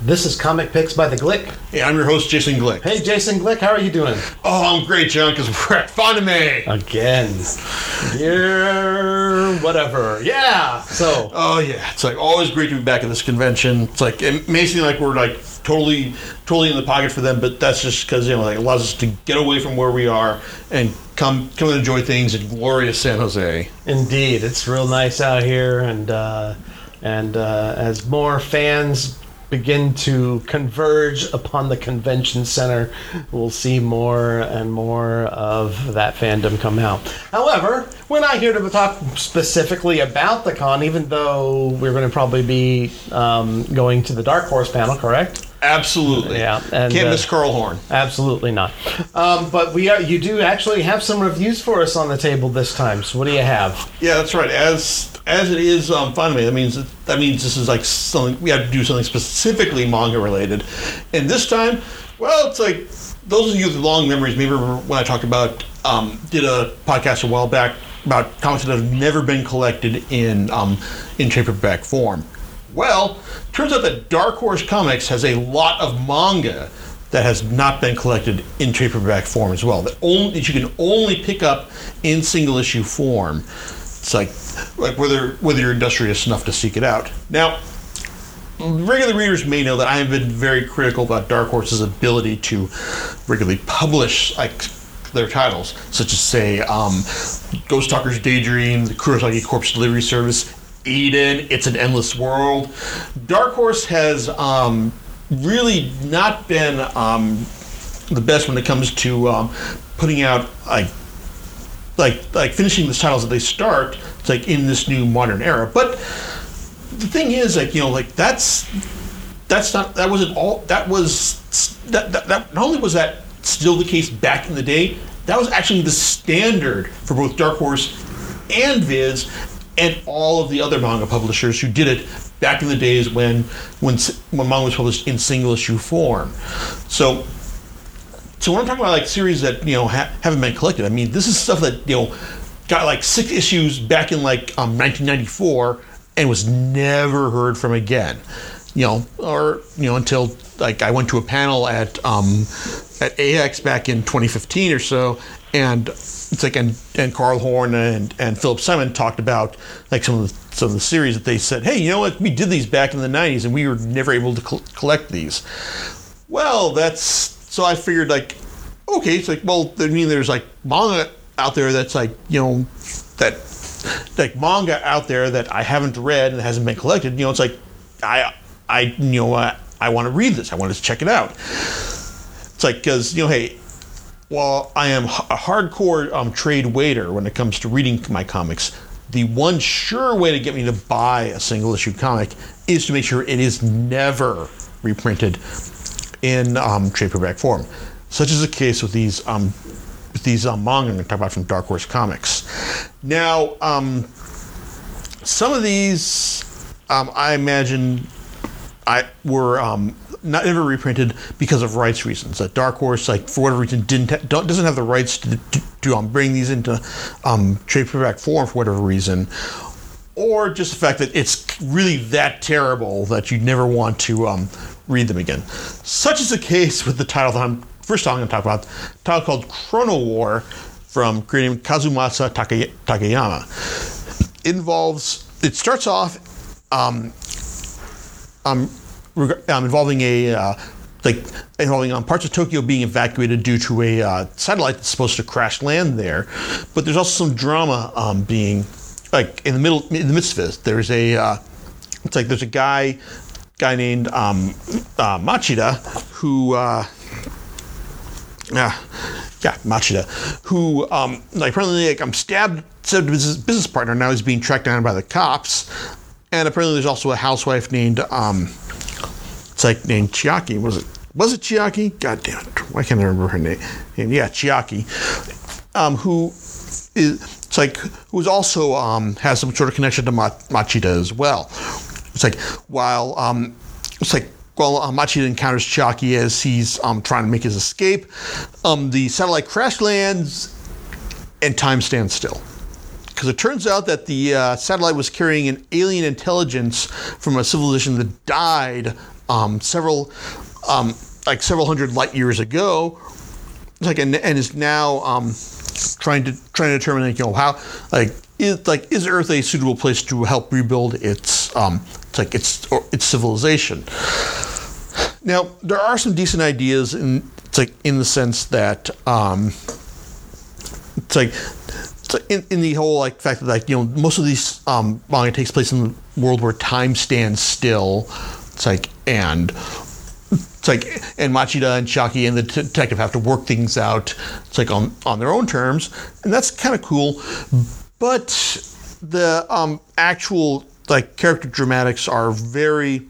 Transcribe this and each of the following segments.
This is Comic Picks by the Glick. Hey, I'm your host, Jason Glick. Hey, Jason Glick, how are you doing? Oh, I'm great, John, because we're at Fanime. Again. Dear whatever. Yeah. So, Oh yeah, it's like always great to be back at this convention. It's like it may seem like we're like totally, totally in the pocket for them, but that's just because you know like it allows us to get away from where we are and come come and enjoy things in glorious San Jose. indeed, it's real nice out here, and uh, and uh, as more fans begin to converge upon the convention center, we'll see more and more of that fandom come out. However, we're not here to talk specifically about the con, even though we're going to probably be um, going to the Dark Horse panel, correct? Absolutely, Yeah, and, can't uh, miss Carl Horn. Absolutely not. Um, but we are, you do actually have some reviews for us on the table this time. So what do you have? Yeah, that's right. As as it is um, Fanime, that means that means this is like something we have to do something specifically manga related, and this time, well, it's like those of you with long memories. Maybe remember when I talked about um, did a podcast a while back about comics that have never been collected in um, in paperback form. Well, turns out that Dark Horse Comics has a lot of manga that has not been collected in paperback form as well. That only that you can only pick up in single issue form. It's like like whether whether you're industrious enough to seek it out. Now, regular readers may know that I have been very critical about Dark Horse's ability to regularly publish like their titles, such as say um, Ghost Talker's Daydream, the Kurosagi Corpse Delivery Service, Eden, It's an Endless World. Dark Horse has um, really not been um, the best when it comes to um, putting out like like like finishing the titles that they start. It's like in this new modern era, but the thing is like you know like that's that's not that wasn't all that was that, that, that not only was that still the case back in the day that was actually the standard for both dark horse and viz and all of the other manga publishers who did it back in the days when when when manga was published in single issue form so so when I'm talking about like series that you know ha- haven't been collected, I mean this is stuff that you know got like six issues back in like um, 1994 and was never heard from again. You know, or you know until like I went to a panel at um, at AX back in 2015 or so, and it's like and and Carl Horn and and Philip Simon talked about like some of the some of the series that they said, hey, you know what, we did these back in the 90s and we were never able to col- collect these. Well, that's so I figured like, okay, it's like well, I mean, there's like manga out there that's like you know that like manga out there that I haven't read and hasn't been collected. You know, it's like I I you know I, I want to read this. I want to check it out. It's like because you know, hey, while I am a hardcore um, trade waiter when it comes to reading my comics, the one sure way to get me to buy a single issue comic is to make sure it is never reprinted in um, trade paperback form. Such is the case with these um, with these um, manga I'm going to talk about from Dark Horse Comics. Now, um, some of these um, I imagine I were um, not ever reprinted because of rights reasons. That Dark Horse, like for whatever reason, didn't ha- doesn't have the rights to, to, to um, bring these into um, trade paperback form for whatever reason, or just the fact that it's really that terrible that you'd never want to um, read them again. Such is the case with the title that I'm first I'm going to talk about, a title called Chrono War from creator Kazumasa Take- Takayama. It involves. It starts off. Um, um, reg- um, involving a uh, like involving um, parts of Tokyo being evacuated due to a uh, satellite that's supposed to crash land there. But there's also some drama um, being like in the middle in the midst of this. There's a uh, it's like there's a guy guy named um, uh, Machida who. Uh, yeah, yeah, Machida, who um, like apparently like I'm stabbed, stabbed his business partner. Now he's being tracked down by the cops, and apparently there's also a housewife named um, it's like named Chiaki. Was it was it Chiaki? God damn it! Why can't I remember her name? Yeah, Chiaki, um, who is it's like who's also um, has some sort of connection to Ma- Machida as well. It's like while um, it's like well, uh, Machida encounters Chiaki as he's um, trying to make his escape. Um, the satellite crash lands, and time stands still. Because it turns out that the uh, satellite was carrying an alien intelligence from a civilization that died um, several um, like several hundred light years ago. Like and, and is now um, trying to trying to determine like, you know how like is like is Earth a suitable place to help rebuild its um, it's like its or its civilization. Now there are some decent ideas in it's like in the sense that um, it's like so in, in the whole like fact that like you know most of these um, manga takes place in the world where time stands still. It's like and it's like and Machida and Chiaki and the t- detective have to work things out. It's like on on their own terms, and that's kind of cool. But the um, actual like character dramatics are very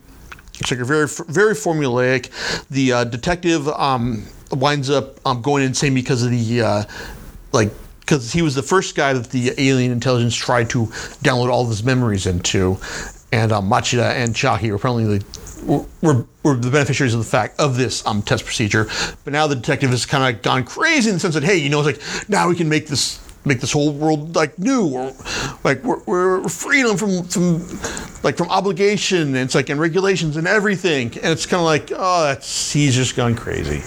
it's like very very formulaic. The uh, detective um, winds up um, going insane because of the uh, like because he was the first guy that the alien intelligence tried to download all of his memories into, and um, Machida and Chiaki were apparently the, were, were the beneficiaries of the fact of this um, test procedure. But now the detective has kind of gone crazy in the sense that hey, you know, it's like now we can make this make this whole world like new or like we're, we're freedom from from like from obligation and it's like and regulations and everything and it's kind of like oh that's he's just gone crazy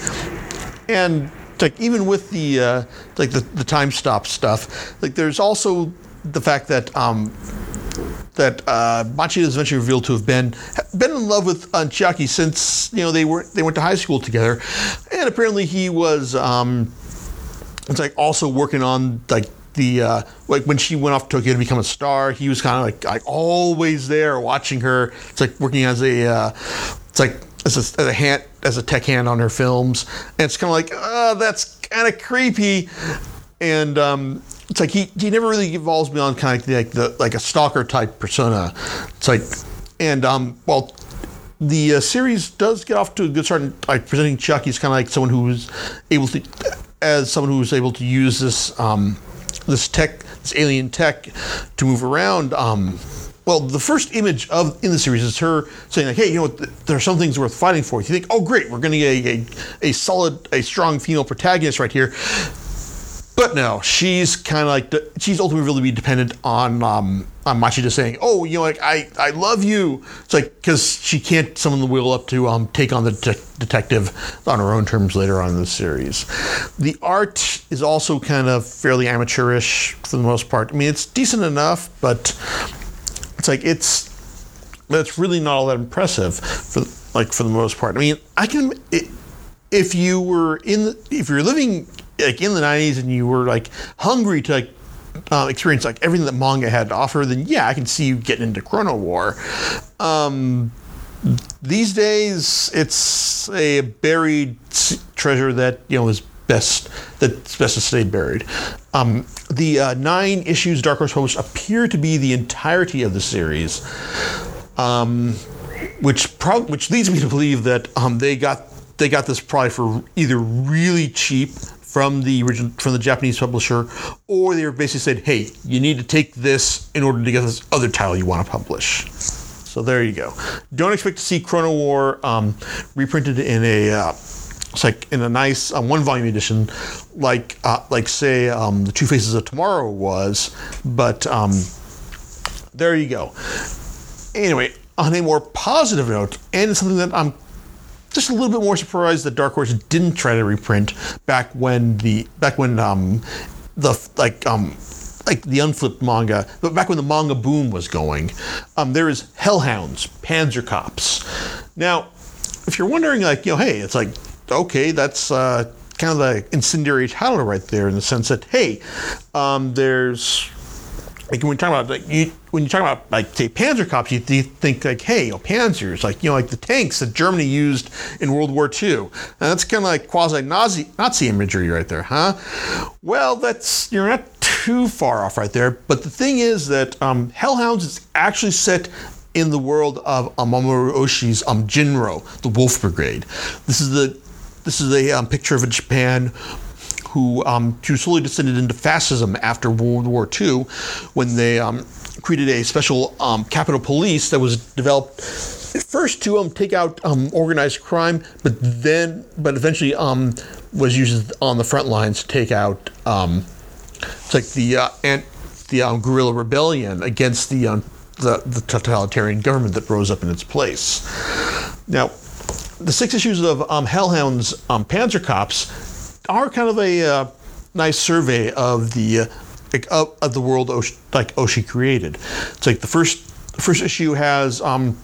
and like even with the uh, like the, the time stop stuff like there's also the fact that um that uh, Machida is eventually revealed to have been been in love with uh, since you know they were they went to high school together, and apparently he was um, it's like also working on like the uh, like when she went off to Tokyo to become a star, he was kind of like like always there watching her. It's like working as a uh, it's like as a, as a hand as a tech hand on her films, and it's kind of like oh that's kind of creepy, and um, it's like he he never really evolves beyond kind of like the like a stalker type persona. It's like and um well the uh, series does get off to a good start in, like presenting Chuck, he's kind of like someone who's able to as someone who was able to use this um, this tech, this alien tech, to move around. Um, well, the first image of in the series is her saying like, "Hey, you know, what, there are some things worth fighting for." You think, "Oh, great, we're going to get a, a, a solid, a strong female protagonist right here." But no, she's kind of like the, she's ultimately really be dependent on um, on Machida saying, "Oh, you know, like I, I love you." It's like because she can't summon the will up to um, take on the de- detective on her own terms later on in the series. The art is also kind of fairly amateurish for the most part. I mean, it's decent enough, but it's like it's it's really not all that impressive for like for the most part. I mean, I can it, if you were in if you're living like in the 90s and you were like hungry to like uh, experience like everything that manga had to offer, then yeah, I can see you getting into Chrono War. Um, these days, it's a buried treasure that you know is best that's best to stay buried. Um, the uh, nine issues Dark Horse published appear to be the entirety of the series, um, which pro- which leads me to believe that um, they got they got this probably for either really cheap from the original from the Japanese publisher, or they basically said, "Hey, you need to take this in order to get this other title you want to publish." So there you go. Don't expect to see Chrono War um, reprinted in a uh, it's like in a nice uh, one volume edition, like uh, like say um, the Two Faces of Tomorrow was, but um, there you go. Anyway, on a more positive note, and something that I'm just a little bit more surprised that Dark Horse didn't try to reprint back when the back when um, the like um, like the unflipped manga, but back when the manga boom was going. Um, there is Hellhounds, Panzer Cops. Now, if you're wondering, like you know, hey, it's like okay, that's uh, kind of the incendiary title right there in the sense that hey, um, there's like when you talk about like you when you talk about like say Panzer cops, you think like hey, you know, Panzers, like you know, like the tanks that Germany used in World War II. And that's kind of like quasi Nazi Nazi imagery right there, huh? Well, that's you're not too far off right there. But the thing is that um, Hellhounds is actually set in the world of Mamoru Oshii's um, Jin-Roh, the Wolf Brigade. This is the this is a um, picture of a Japan who um, who slowly descended into fascism after World War II, when they um, created a special um, Capitol Police that was developed first to um, take out um, organized crime, but then but eventually um, was used on the front lines to take out it's like the uh, and the guerrilla rebellion against the the, the, totalitarian government that rose up in its place. Now, the six issues of um, Hellhound's um, Panzer Cops are kind of a uh, nice survey of the uh, like, of, of the world Osh- like Oshii created. It's like the first the first issue has um,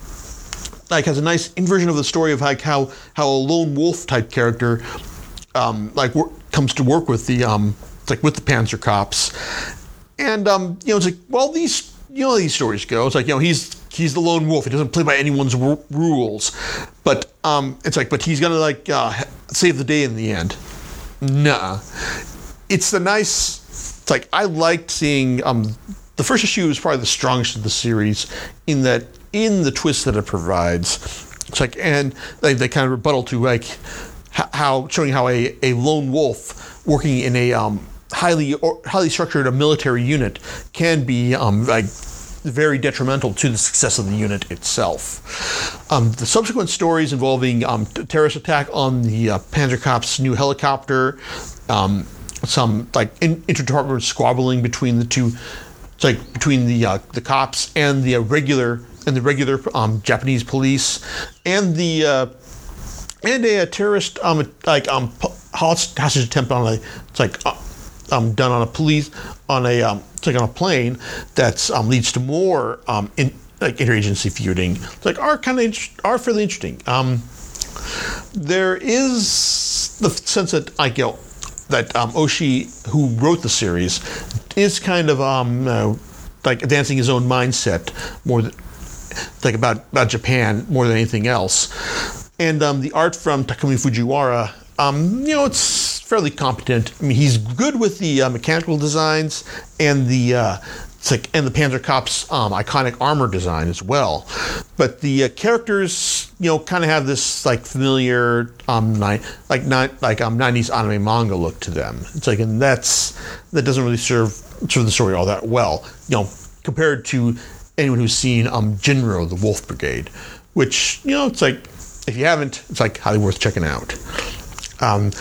like has a nice inversion of the story of like how how a lone wolf type character um, like wor- comes to work with the um, like with the Panzer Cops, and um, you know it's like well these you know these stories go. It's like you know he's he's the lone wolf. He doesn't play by anyone's rules, but um, it's like but he's gonna like uh, save the day in the end. Nah, it's the nice. It's like I liked seeing um, the first issue is probably the strongest of the series in that in the twist that it provides. It's like and they, they kind of rebuttal to like how showing how a, a lone wolf working in a um, highly or, highly structured a military unit can be um, like very detrimental to the success of the unit itself. Um, the subsequent stories involving um, terrorist attack on the uh, Panzer Cop's new helicopter, um, some like in, interdepartmental squabbling between the two, it's like between the uh, the cops and the uh, regular and the regular um, Japanese police, and the uh, and a, terrorist um like um hostage attempt on a it's like uh, um done on a police on a um it's like on a plane that's um leads to more um in like interagency feuding. It's like are kind of are fairly interesting. Um, there is the sense that I get that um, Oshii, who wrote the series, is kind of um uh, like advancing his own mindset more than like about about Japan more than anything else. And um, the art from Takumi Fujiwara, um, you know, it's fairly competent. I mean, he's good with the uh, mechanical designs and the uh, it's like and the Panzer Cop's um, iconic armor design as well. But the uh, characters, you know, kind of have this like familiar um, ni- like like um, 90s anime manga look to them. It's like and that's that doesn't really serve serve the story all that well. You know, compared to anyone who's seen um, Jin-Roh, the Wolf Brigade, which you know, it's like if you haven't, it's like highly worth checking out. Um,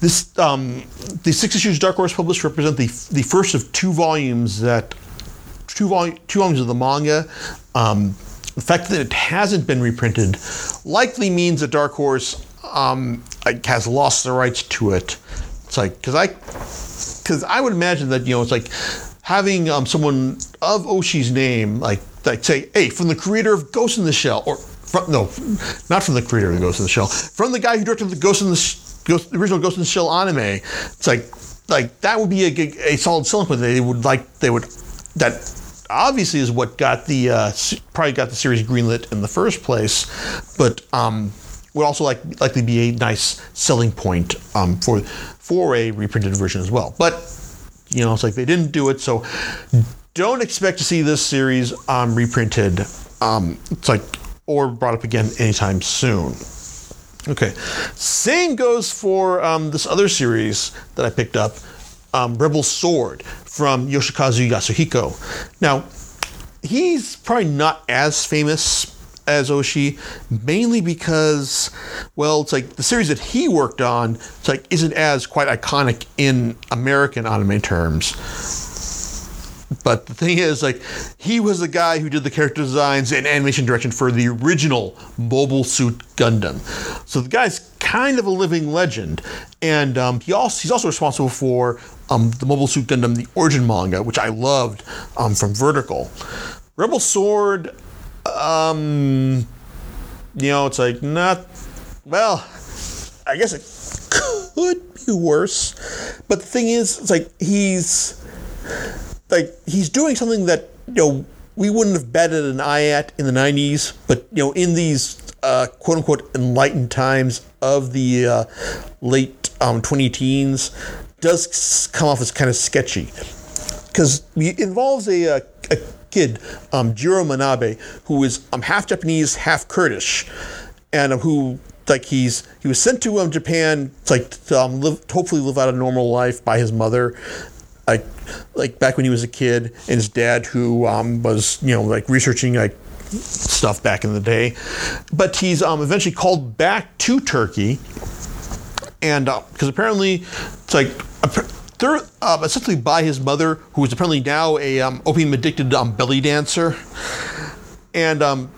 this um, the six issues Dark Horse published represent the the first of two volumes that two volume two volumes of the manga. Um, the fact that it hasn't been reprinted likely means that Dark Horse um, has lost the rights to it. It's like because I because I would imagine that you know it's like having um, someone of Oshii's name like like say hey from the creator of Ghost in the Shell or from, no not from the creator of Ghost in the Shell from the guy who directed the Ghost in the Ghost, the original Ghost in the Shell anime it's like like that would be a, a solid selling point they would like they would that obviously is what got the uh, probably got the series greenlit in the first place but um would also like likely be a nice selling point um, for for a reprinted version as well. But you know, it's like they didn't do it, so don't expect to see this series um, reprinted. Um, it's like or brought up again anytime soon. Okay, same goes for um, this other series that I picked up, um, Rebel Sword from Yoshikazu Yasuhiko. Now, he's probably not as famous as Oshii, mainly because, well, it's like the series that he worked on, it's like isn't as quite iconic in American anime terms. But the thing is, like, he was the guy who did the character designs and animation direction for the original Mobile Suit Gundam. So the guy's kind of a living legend, and um, he also he's also responsible for um, the Mobile Suit Gundam, the origin manga, which I loved um, from Vertical. Rebel Sword, um, you know, it's like not well. I guess it could be worse, but the thing is, it's like he's like he's doing something that you know we wouldn't have batted an eye at in the 90s but you know in these uh, quote unquote enlightened times of the uh, late um, 20 teens does come off as kind of sketchy. Because it involves a, uh, a kid um, Jiro Manabe who is um, half Japanese half Kurdish and um, who like he's he was sent to um, Japan to, like to um, live hopefully live out a normal life by his mother like like back when he was a kid and his dad who um, was you know like researching like stuff back in the day. But he's um, eventually called back to turkey and because apparently it's like they're uh, essentially by his mother who is apparently now a um, opium addicted um, belly dancer and um,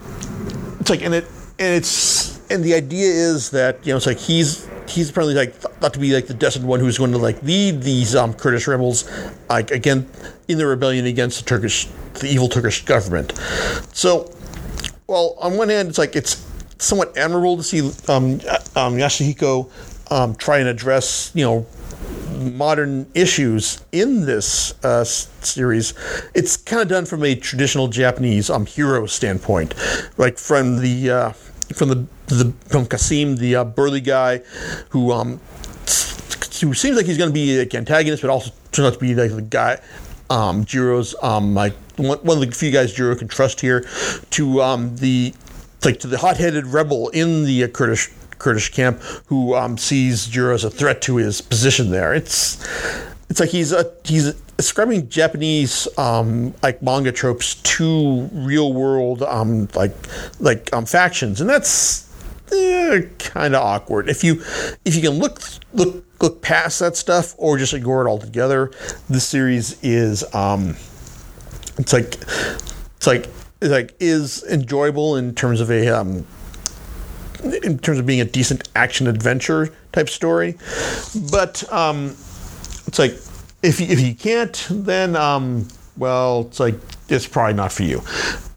it's like and it and it's and the idea is that you know it's like he's he's apparently like thought to be like the destined one who's going to like lead these um, Kurdish rebels like again in the rebellion against the Turkish the evil Turkish government. So, well, on one hand, it's like it's somewhat admirable to see um, um, Yasuhiko um, try and address you know modern issues in this uh, series, it's kind of done from a traditional Japanese um, hero standpoint, like from the uh, from the, the from Kasim, the uh, burly guy who um who seems like he's going to be like antagonist, but also turns out to be like the guy. Um, Jiro's um, like one, one of the few guys Jiro can trust here, to um, the like to the hot-headed rebel in the uh, Kurdish Kurdish camp who um, sees Jiro as a threat to his position there. It's it's like he's a, he's describing Japanese um, like manga tropes to real world um, like like um, factions, and that's eh, kind of awkward. If you if you can look look look past that stuff or just ignore it altogether, this series is um, it's like it's like it's like is enjoyable in terms of a um, in terms of being a decent action adventure type story, but um, it's like if you, if you can't, then um, well, it's like it's probably not for you.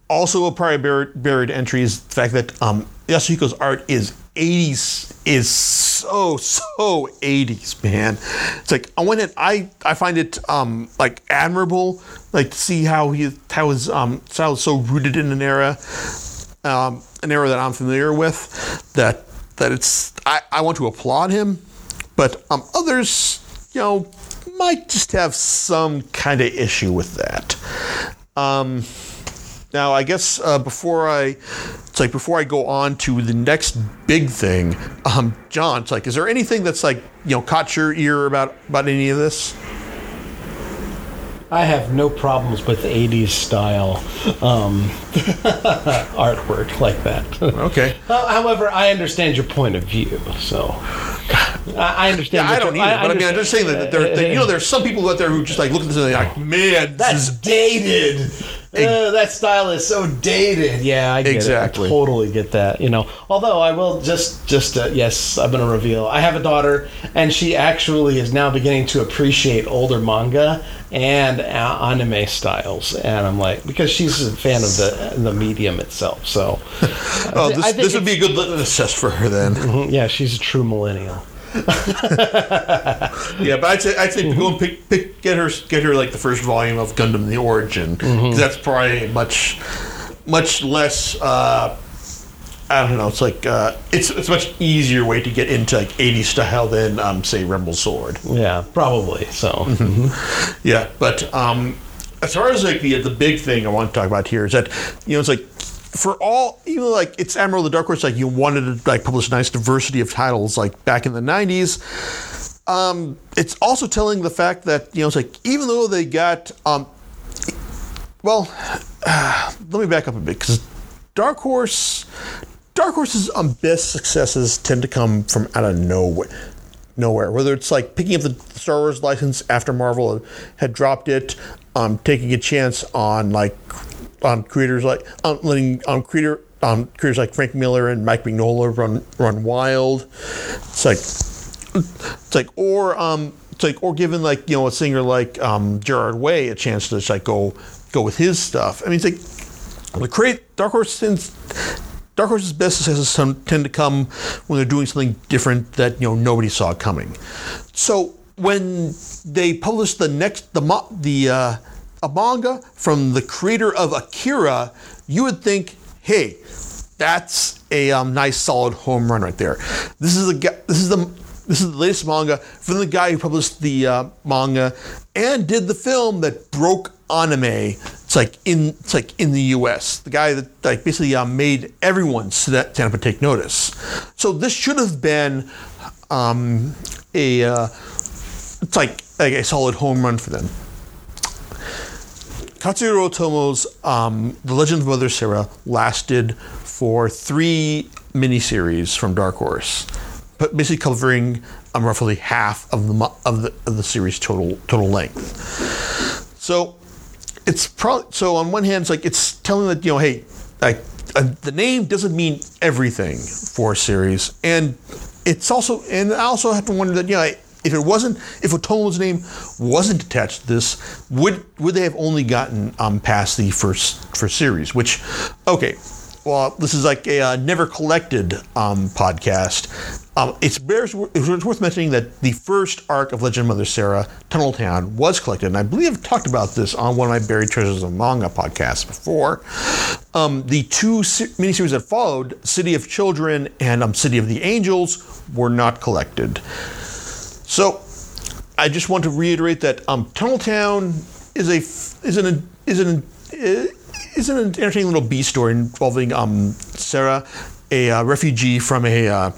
Also, a probably buried, buried entry is the fact that um, Yasuhiko's art is 80s is so so 80s man. It's like on one hand i i find it um like admirable like to see how he how his um style is so rooted in an era um an era that i'm familiar with that that it's i i want to applaud him but um others you know might just have some kind of issue with that um now, I guess uh, before I, it's like before I go on to the next big thing, um, John, it's like, is there anything that's like you know caught your ear about about any of this? I have no problems with 80s style um, artwork like that. Okay. However, I understand your point of view, so I I understand. Yeah, I don't either, but I mean, I'm just saying that there, that, you know, there's some people out there who just like look at this and they're like, man, this That's is dated. Uh, that style is so dated. Yeah, I get Exactly. it. I totally get that. You know, although I will just, just uh, yes, I'm going to reveal. I have a daughter, and she actually is now beginning to appreciate older manga and uh, anime styles. And I'm like, because she's a fan of the the medium itself. So, oh, this, this would be a good litmus test for her then. mm, yeah, she's a true millennial. yeah, but I'd say I'd say go and pick, pick get her get her like the first volume of Gundam: The Origin. 'cause That's probably much much less. Uh, I don't know. It's like uh, it's it's a much easier way to get into like 80s style than um, say Rebel Sword. Yeah, probably. So, Yeah, but um, as far as like the the big thing I want to talk about here is that you know it's like for all even like it's Emerald the Dark Horse like you wanted to like publish a nice diversity of titles like back in the '90s. Um, it's also telling the fact that you know it's like even though they got um, well, let me back up a bit because Dark Horse, Dark Horse's um, best successes tend to come from out of nowhere. Nowhere, whether it's like picking up the Star Wars license after Marvel had dropped it, um, taking a chance on like on creators like letting on creator on creators like Frank Miller and Mike Mignola run run wild. It's like it's like or um it's like or giving like you know a singer like um Gerard Way a chance to just like go go with his stuff. I mean it's like the create Dark Horse tends Dark Horse's best successes tend to come when they're doing something different that you know nobody saw coming. So when they published the next the the uh, a manga from the creator of Akira, you would think, hey, that's a um, nice solid home run right there. This is gu- this is the this is the latest manga from the guy who published the uh, manga and did the film that broke anime. It's like in it's like in the U.S. The guy that like basically uh, made everyone stand up and take notice. So this should have been um, a uh, it's like, like a solid home run for them. Katsuhiro Otomo's um, The Legend of Mother Sarah lasted for three miniseries from Dark Horse, but basically covering um, roughly half of the of the of the series total total length. So it's probably so on one hand, it's like it's telling that you know, hey, like uh, the name doesn't mean everything for a series, and it's also and I also have to wonder that you know if it wasn't if Otomo's name wasn't attached to this, would would they have only gotten um, past the first first series? Which, okay, well, this is like a uh, never collected um, podcast. Um, it's, bears, it's worth mentioning that the first arc of Legend of Mother Sarah, Tunnel Town, was collected, and I believe I've talked about this on one of my Buried Treasures of Manga podcasts before. Um, the two miniseries that followed, City of Children and um, City of the Angels, were not collected. So, I just want to reiterate that um, Tunnel Town is a is an is an is an entertaining little B story involving um, Sarah, a uh, refugee from a uh,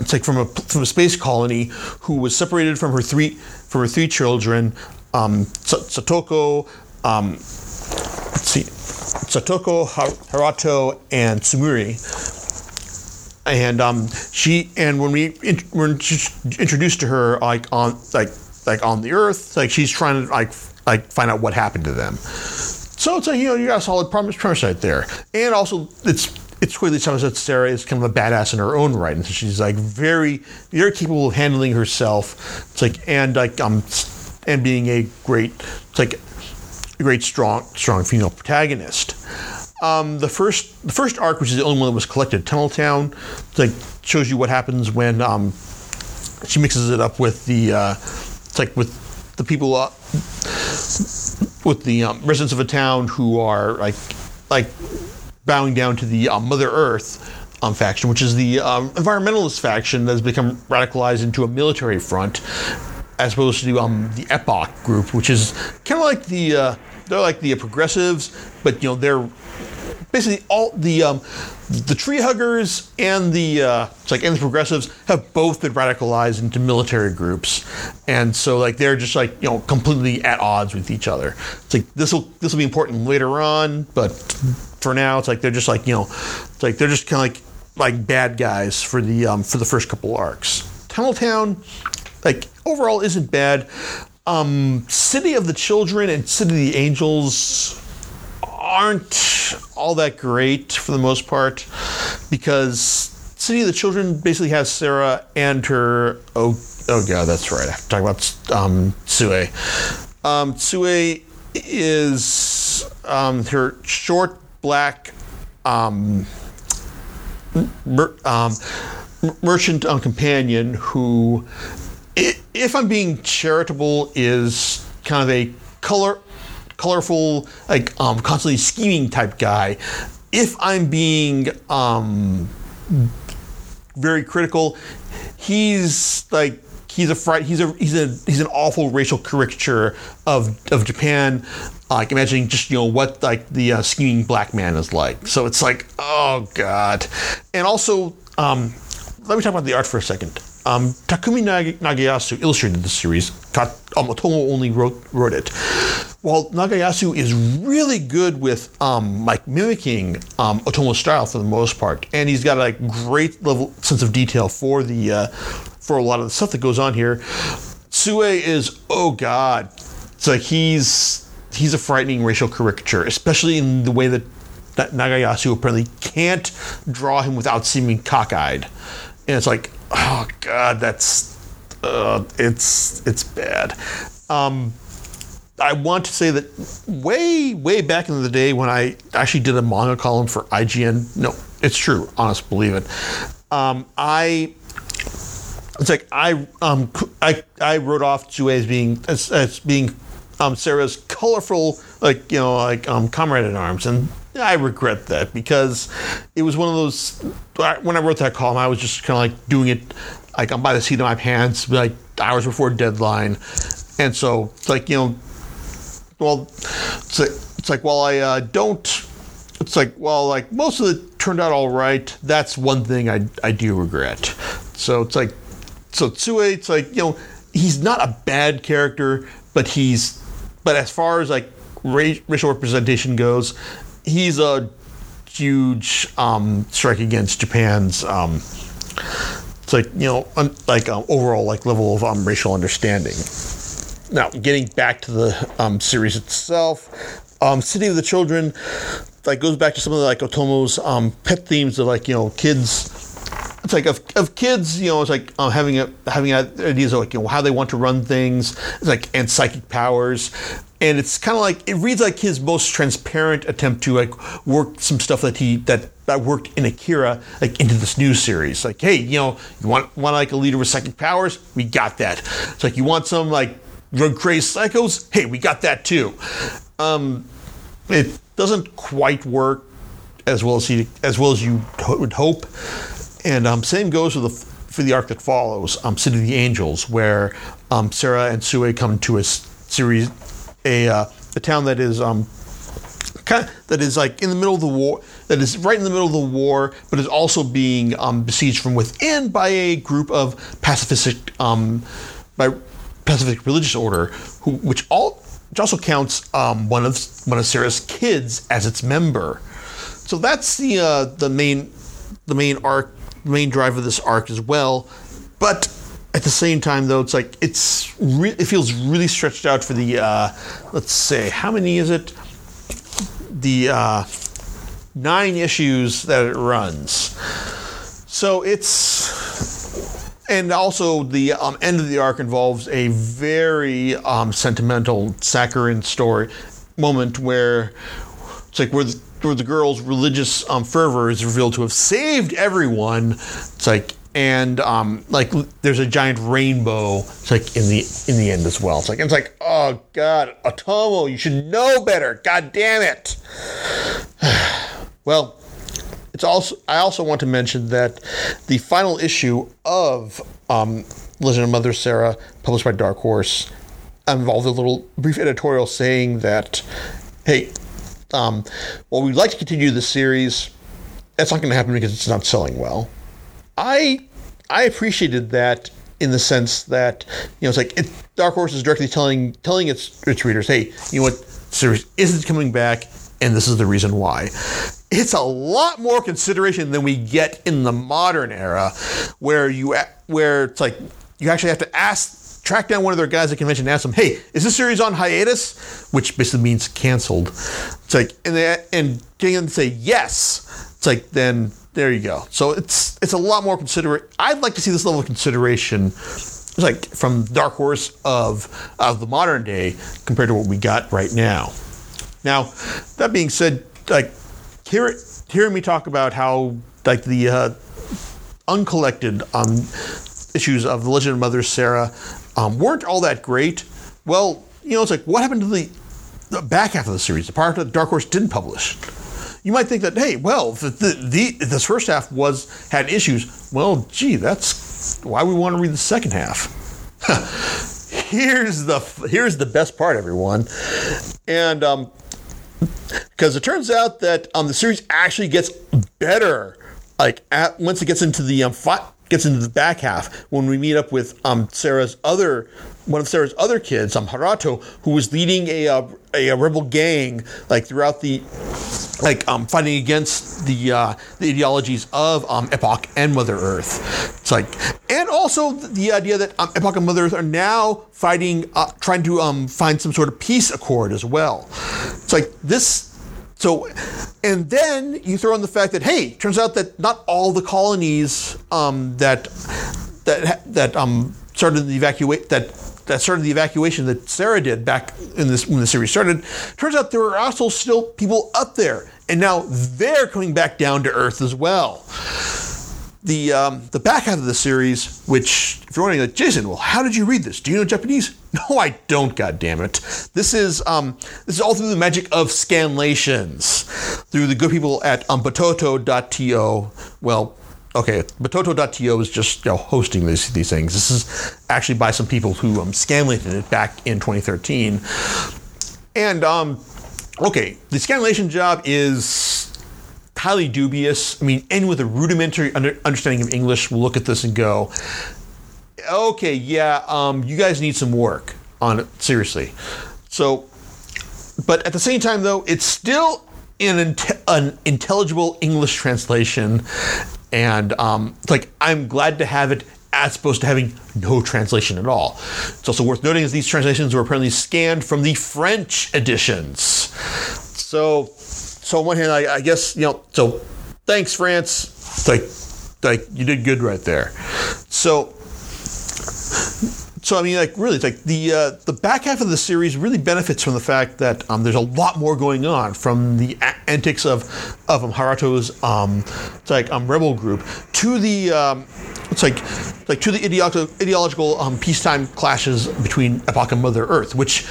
it's like from a from a space colony who was separated from her three from her three children, um, Satoko, um, let's see, Satoko, Harato, and Tsumuri. And um, she and when we in, were introduced to her like on like like on the Earth, like she's trying to like like find out what happened to them. So it's like you know you got a solid premise, premise right there, and also it's it's clearly sounds that Sarah is kind of a badass in her own right, and so she's like very very capable of handling herself. It's like and like um and being a great it's like a great strong strong female protagonist. Um, the first the first arc, which is the only one that was collected, Tunnel Town, like shows you what happens when um, she mixes it up with the uh, it's like with the people uh, with the um, residents of a town who are like like bowing down to the um, Mother Earth um, faction, which is the um, environmentalist faction that has become radicalized into a military front, as opposed to um, the Epoch group, which is kind of like the uh, they're like the progressives, but you know they're basically all the um, the tree huggers and the uh, it's like and the progressives have both been radicalized into military groups, and so like they're just like you know completely at odds with each other. It's like this will this will be important later on, but for now it's like they're just like you know it's like they're just kind of like like bad guys for the um, for the first couple arcs. Tunneltown, like overall isn't bad. Um, City of the Children and City of the Angels aren't all that great for the most part because City of the Children basically has Sarah and her oh oh god that's right I have to talk about um, Sue. Um, Sue is um, her short black um, mer- um, merchant um, companion who, if I'm being charitable, is kind of a color colorful, like um, constantly scheming type guy. If I'm being um, very critical, he's like he's a fright. He's a he's a he's an awful racial caricature of of Japan. Like imagining just you know what like the uh, scheming black man is like. So it's like oh god, and also um, let me talk about the art for a second. Um, Takumi Nagayasu illustrated the series. Um, Otomo only wrote wrote it. While Nagayasu is really good with um, like mimicking um, Otomo's style for the most part, and he's got a like, great level sense of detail for the uh, for a lot of the stuff that goes on here. Sue is oh god, it's like he's he's a frightening racial caricature, especially in the way that, that Nagayasu apparently can't draw him without seeming cockeyed, and it's like oh god, that's uh, it's it's bad. Um, I want to say that way, way back in the day when I actually did a manga column for IGN, no, it's true, honest, believe it. Um, I, it's like I, um, I, I wrote off Zue as being as, as being um, Sarah's colorful, like you know, like um, comrade in arms, and I regret that because it was one of those. When I wrote that column, I was just kind of like doing it, like I'm by the seat of my pants, like hours before deadline, and so like you know well, it's like, it's like well, I uh, don't. It's like well, like most of it turned out all right. That's one thing I I do regret. So it's like so Tsue, it's like you know he's not a bad character, but he's but as far as like racial representation goes, he's a huge um, strike against Japan's. Um, it's like you know, un, like um, overall like level of um, racial understanding. Now, getting back to the um, series itself, um, City of the Children, like goes back to some of the, like Otomo's um, pet themes of like you know kids. It's like of, of kids, you know, it's like um, having a having ideas of like you know how they want to run things, it's like and psychic powers, and it's kind of like it reads like his most transparent attempt to like work some stuff that he that that worked in Akira like into this new series. Like, hey, you know, you want want like a leader with psychic powers? We got that. It's like you want some like drug crazed psychos? Hey, we got that too. Um, it doesn't quite work as well as he as well as you would hope. And um, same goes for the for the arc that follows, um, City of the Angels, where um, Sarah and Sue come to a series, a uh, a town that is um, kind of, that is like in the middle of the war, that is right in the middle of the war, but is also being um, besieged from within by a group of pacifistic, um, by Pacific religious order, who, which all which also counts um, one of one of Sarah's kids as its member. So that's the uh, the main the main arc, main drive of this arc as well. But at the same time, though, it's like it's re- it feels really stretched out for the uh, let's say how many is it? The uh, nine issues that it runs. So it's and also the um, end of the arc involves a very um, sentimental saccharine story moment where it's like where the, where the girl's religious um, fervor is revealed to have saved everyone. It's like and um, like there's a giant rainbow. It's like in the in the end as well. It's like it's like oh god, Otomo, you should know better. God damn it. well, it's also I also want to mention that the final issue of um, Legend of Mother Sarah, published by Dark Horse, involved a little brief editorial saying that, hey, um, well, we'd like to continue the series. That's not going to happen because it's not selling well. I I appreciated that in the sense that you know it's like it, Dark Horse is directly telling telling its its readers, hey, you know what, series isn't coming back, and this is the reason why. It's a lot more consideration than we get in the modern era, where you where it's like you actually have to ask track down one of their guys at convention and ask them, "Hey, is this series on hiatus?" Which basically means canceled. It's like and they, and getting them to say yes. It's like then there you go. So it's it's a lot more considerate. I'd like to see this level of consideration, it's like from Dark Horse of of the modern day compared to what we got right now. Now, that being said, like hear, hearing me talk about how like the uh, uncollected um, issues of the Legend of Mother Sarah um, weren't all that great. Well, you know, it's like what happened to the, the back half of the series, the part that Dark Horse didn't publish. You might think that, hey, well, the, the, the this first half was had issues. Well, gee, that's why we want to read the second half. here's the here's the best part, everyone, and um, because it turns out that um, the series actually gets better like at, once it gets into the um, fi- gets into the back half when we meet up with um, Sarah's other one of Sarah's other kids, um, Harato, who was leading a, uh, a, a rebel gang like throughout the like um, fighting against the uh, the ideologies of um, Epoch and Mother Earth. It's like, and also the idea that um, Epoch and Mother Earth are now fighting, uh, trying to um, find some sort of peace accord as well. It's like this. So, and then you throw in the fact that hey, turns out that not all the colonies um, that that that um, started the evacuate that that started the evacuation that Sarah did back in this when the series started. Turns out there were also still people up there, and now they're coming back down to Earth as well. The um, the back half of the series, which if you're wondering, like Jason, well, how did you read this? Do you know Japanese? No, I don't. God damn it! This is um, this is all through the magic of scanlations, through the good people at um, Batoto.to. Well, okay, Batoto.to is just you know, hosting these these things. This is actually by some people who um, scanlated it back in 2013. And um, okay, the scanlation job is highly dubious. I mean, anyone with a rudimentary under, understanding of English will look at this and go, "Okay, yeah, um, you guys need some work on it, seriously." So, but at the same time, though, it's still an, an intelligible English translation, and um, like I'm glad to have it as opposed to having no translation at all. It's also worth noting that these translations were apparently scanned from the French editions. So, so on one hand, I, I guess you know. So thanks, France. Like like you did good right there. So so I mean, like really, it's like the uh, the back half of the series really benefits from the fact that um, there's a lot more going on from the a- antics of of um, Harato's um, it's like um, rebel group to the um, it's like like to the ideological, ideological um, peacetime clashes between Epoch and Mother Earth, which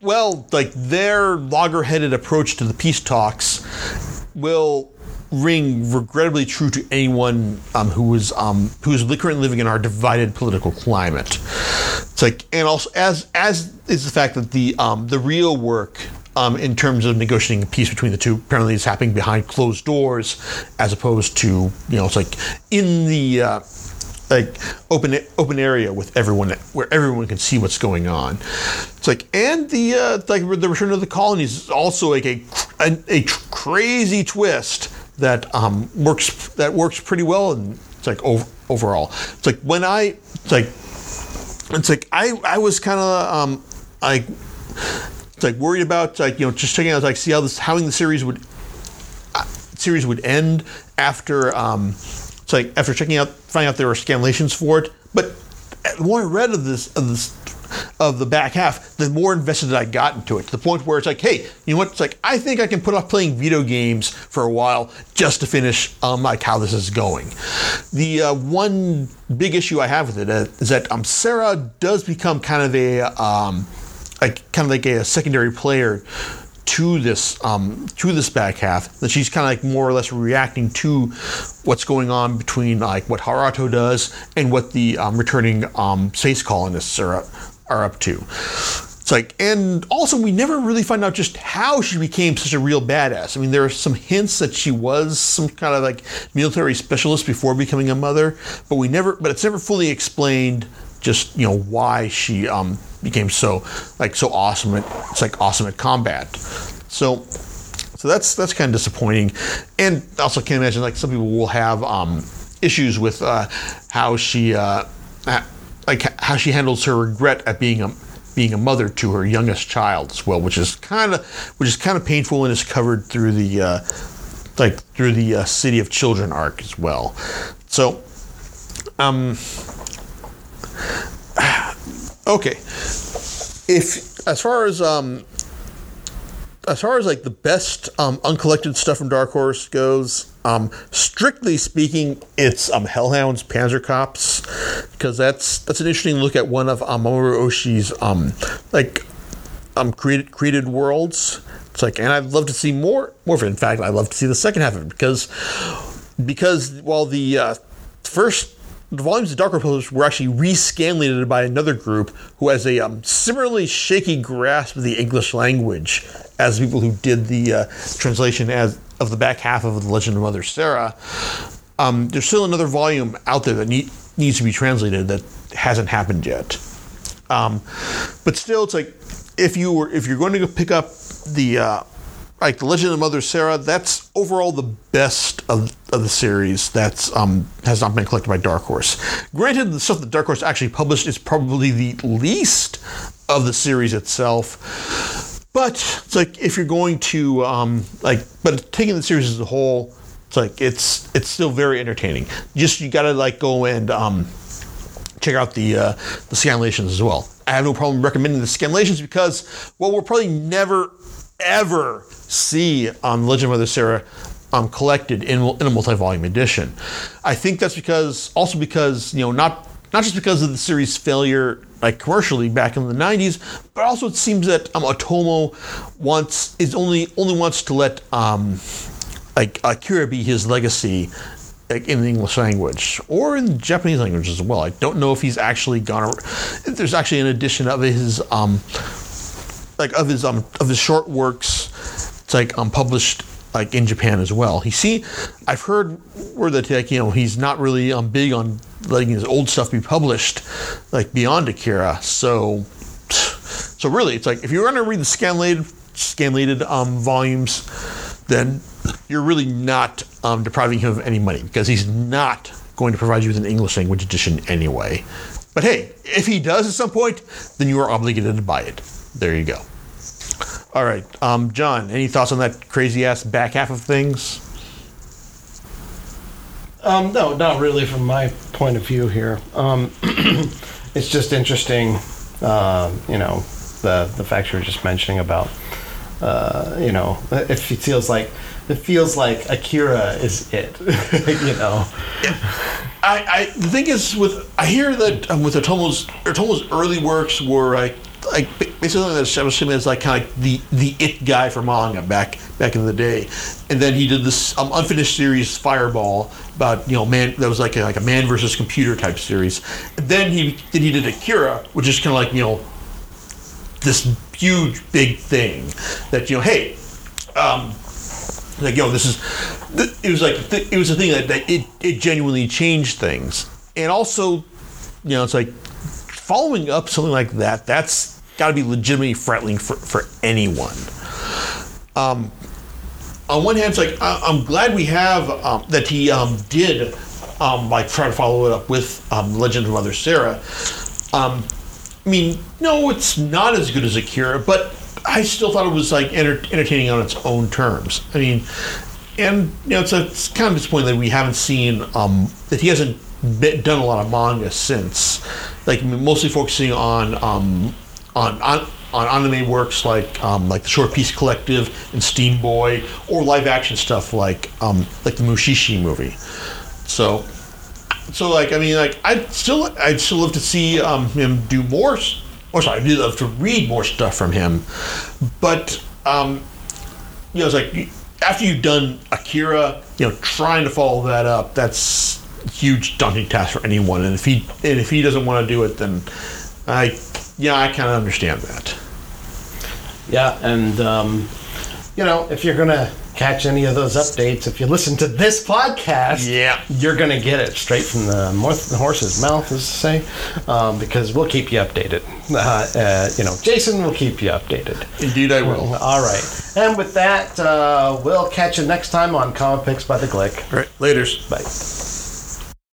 well, like their logger-headed approach to the peace talks will ring regrettably true to anyone um, who is um, who is currently living in our divided political climate. It's like, and also as as is the fact that the um, the real work. Um, in terms of negotiating peace between the two, apparently is happening behind closed doors, as opposed to you know it's like in the uh, like open open area with everyone where everyone can see what's going on. It's like and the uh, like the return of the colonies is also like a a, a crazy twist that um, works that works pretty well and it's like over, overall. It's like when I it's like it's like I I was kind of um like it's like worried about like you know just checking out like see how this how the series would uh, series would end after um it's like after checking out finding out there were scanlations for it but the more I read of this of this of the back half, the more invested I got into it to the point where it's like, hey, you know what? It's like I think I can put off playing video games for a while just to finish um, like how this is going. The uh, one big issue I have with it uh, is that um, Sarah does become kind of a um, like kind of like a, secondary player to this um, to this back half that she's kind of like more or less reacting to what's going on between like what Harato does and what the um, returning um, space colonists are are up to. It's like, and also we never really find out just how she became such a real badass. I mean, there are some hints that she was some kind of like military specialist before becoming a mother, but we never, but it's never fully explained just you know why she um, became so like so awesome at it's like awesome at combat. So so that's that's kind of disappointing, and also can't imagine like some people will have um, issues with uh, how she uh, like how she handles her regret at being a being a mother to her youngest child as well, which is kind of which is kind of painful and is covered through the uh, like through the uh, City of Children arc as well. So, um, okay, if as far as um, as far as like the best um, uncollected stuff from Dark Horse goes, um, strictly speaking, it's um, Hellhounds, Panzer Cops, because that's that's an interesting look at one of um, Mamoru Oshii's um, like um, created created worlds. It's like, and I'd love to see more more of it. In fact, I'd love to see the second half of it because because while the uh, first the volumes of Dark Horse were actually rescanlated by another group who has a um, similarly shaky grasp of the English language as the people who did the uh, translation as of the back half of The Legend of Mother Sarah. Um, there's still another volume out there that need, needs to be translated that hasn't happened yet. Um, but still, it's like if you were if you're going to pick up the uh, like the Legend of Mother Sarah, that's overall the best of, of the series that's um, has not been collected by Dark Horse. Granted, the stuff that Dark Horse actually published is probably the least of the series itself. But it's like if you're going to um, like, but taking the series as a whole, it's like it's it's still very entertaining. Just you got to like go and um, check out the uh, the scanlations as well. I have no problem recommending the scanlations because well, we'll probably never ever see on Legend of Mother Sarah um, collected in, in a multi-volume edition. I think that's because also because you know not not just because of the series' failure like commercially back in the 90s, but also it seems that um, Otomo wants is only only wants to let um, like Akira be his legacy in the English language or in the Japanese language as well. I don't know if he's actually gone. There's actually an edition of his um, like of his um of his short works. It's like um published like in Japan as well. He see, I've heard word that like you know he's not really um big on letting his old stuff be published, like beyond Akira. So, so really, it's like if you're going to read the scanlated scanlated um, volumes, then you're really not um, depriving him of any money because he's not going to provide you with an English language edition anyway. But hey, if he does at some point, then you are obligated to buy it. There you go. All right, um, John. Any thoughts on that crazy ass back half of things? Um, no, not really from my point of view here. Um, it's just interesting, uh, you know, the the fact you were just mentioning about, uh, you know, if it feels like it feels like Akira is it, you know. I, I the thing is with I hear that um, with Otomo's Otomo's early works were like like basically that established him as like kind of like the the it guy for manga back back in the day, and then he did this um, unfinished series Fireball about you know man that was like a, like a man versus computer type series. And then he then he did Akira, which is kind of like you know this huge big thing that you know hey. Um, like yo this is it was like it was a thing that, that it, it genuinely changed things and also you know it's like following up something like that that's got to be legitimately threatening for, for anyone. Um, on one hand it's like I, i'm glad we have um, that he um, did um, like try to follow it up with um, legend of mother sarah. Um, i mean no it's not as good as akira but I still thought it was like enter- entertaining on its own terms. I mean, and you know, it's, a, it's kind of disappointing that we haven't seen that he hasn't been, done a lot of manga since, like mostly focusing on um, on on on anime works like um, like the Short Peace Collective and Steam Boy, or live action stuff like um, like the Mushishi movie. So, so like I mean, like I'd still I'd still love to see um, him do more or sorry, I'd love to read more stuff from him. But um, you know, it's like after you've done Akira, you know, trying to follow that up, that's huge daunting task for anyone. And if he and if he doesn't want to do it, then I yeah, I kind of understand that. Yeah, and um, you know, if you're gonna catch any of those updates, if you listen to this podcast, Yeah. you're gonna get it straight from the horse's mouth, as to say, um, because we'll keep you updated. Uh, uh, you know, Jason will keep you updated. Indeed, I will. All right, and with that, uh, we'll catch you next time on Comic Picks by the Glick. All right, later's. Bye.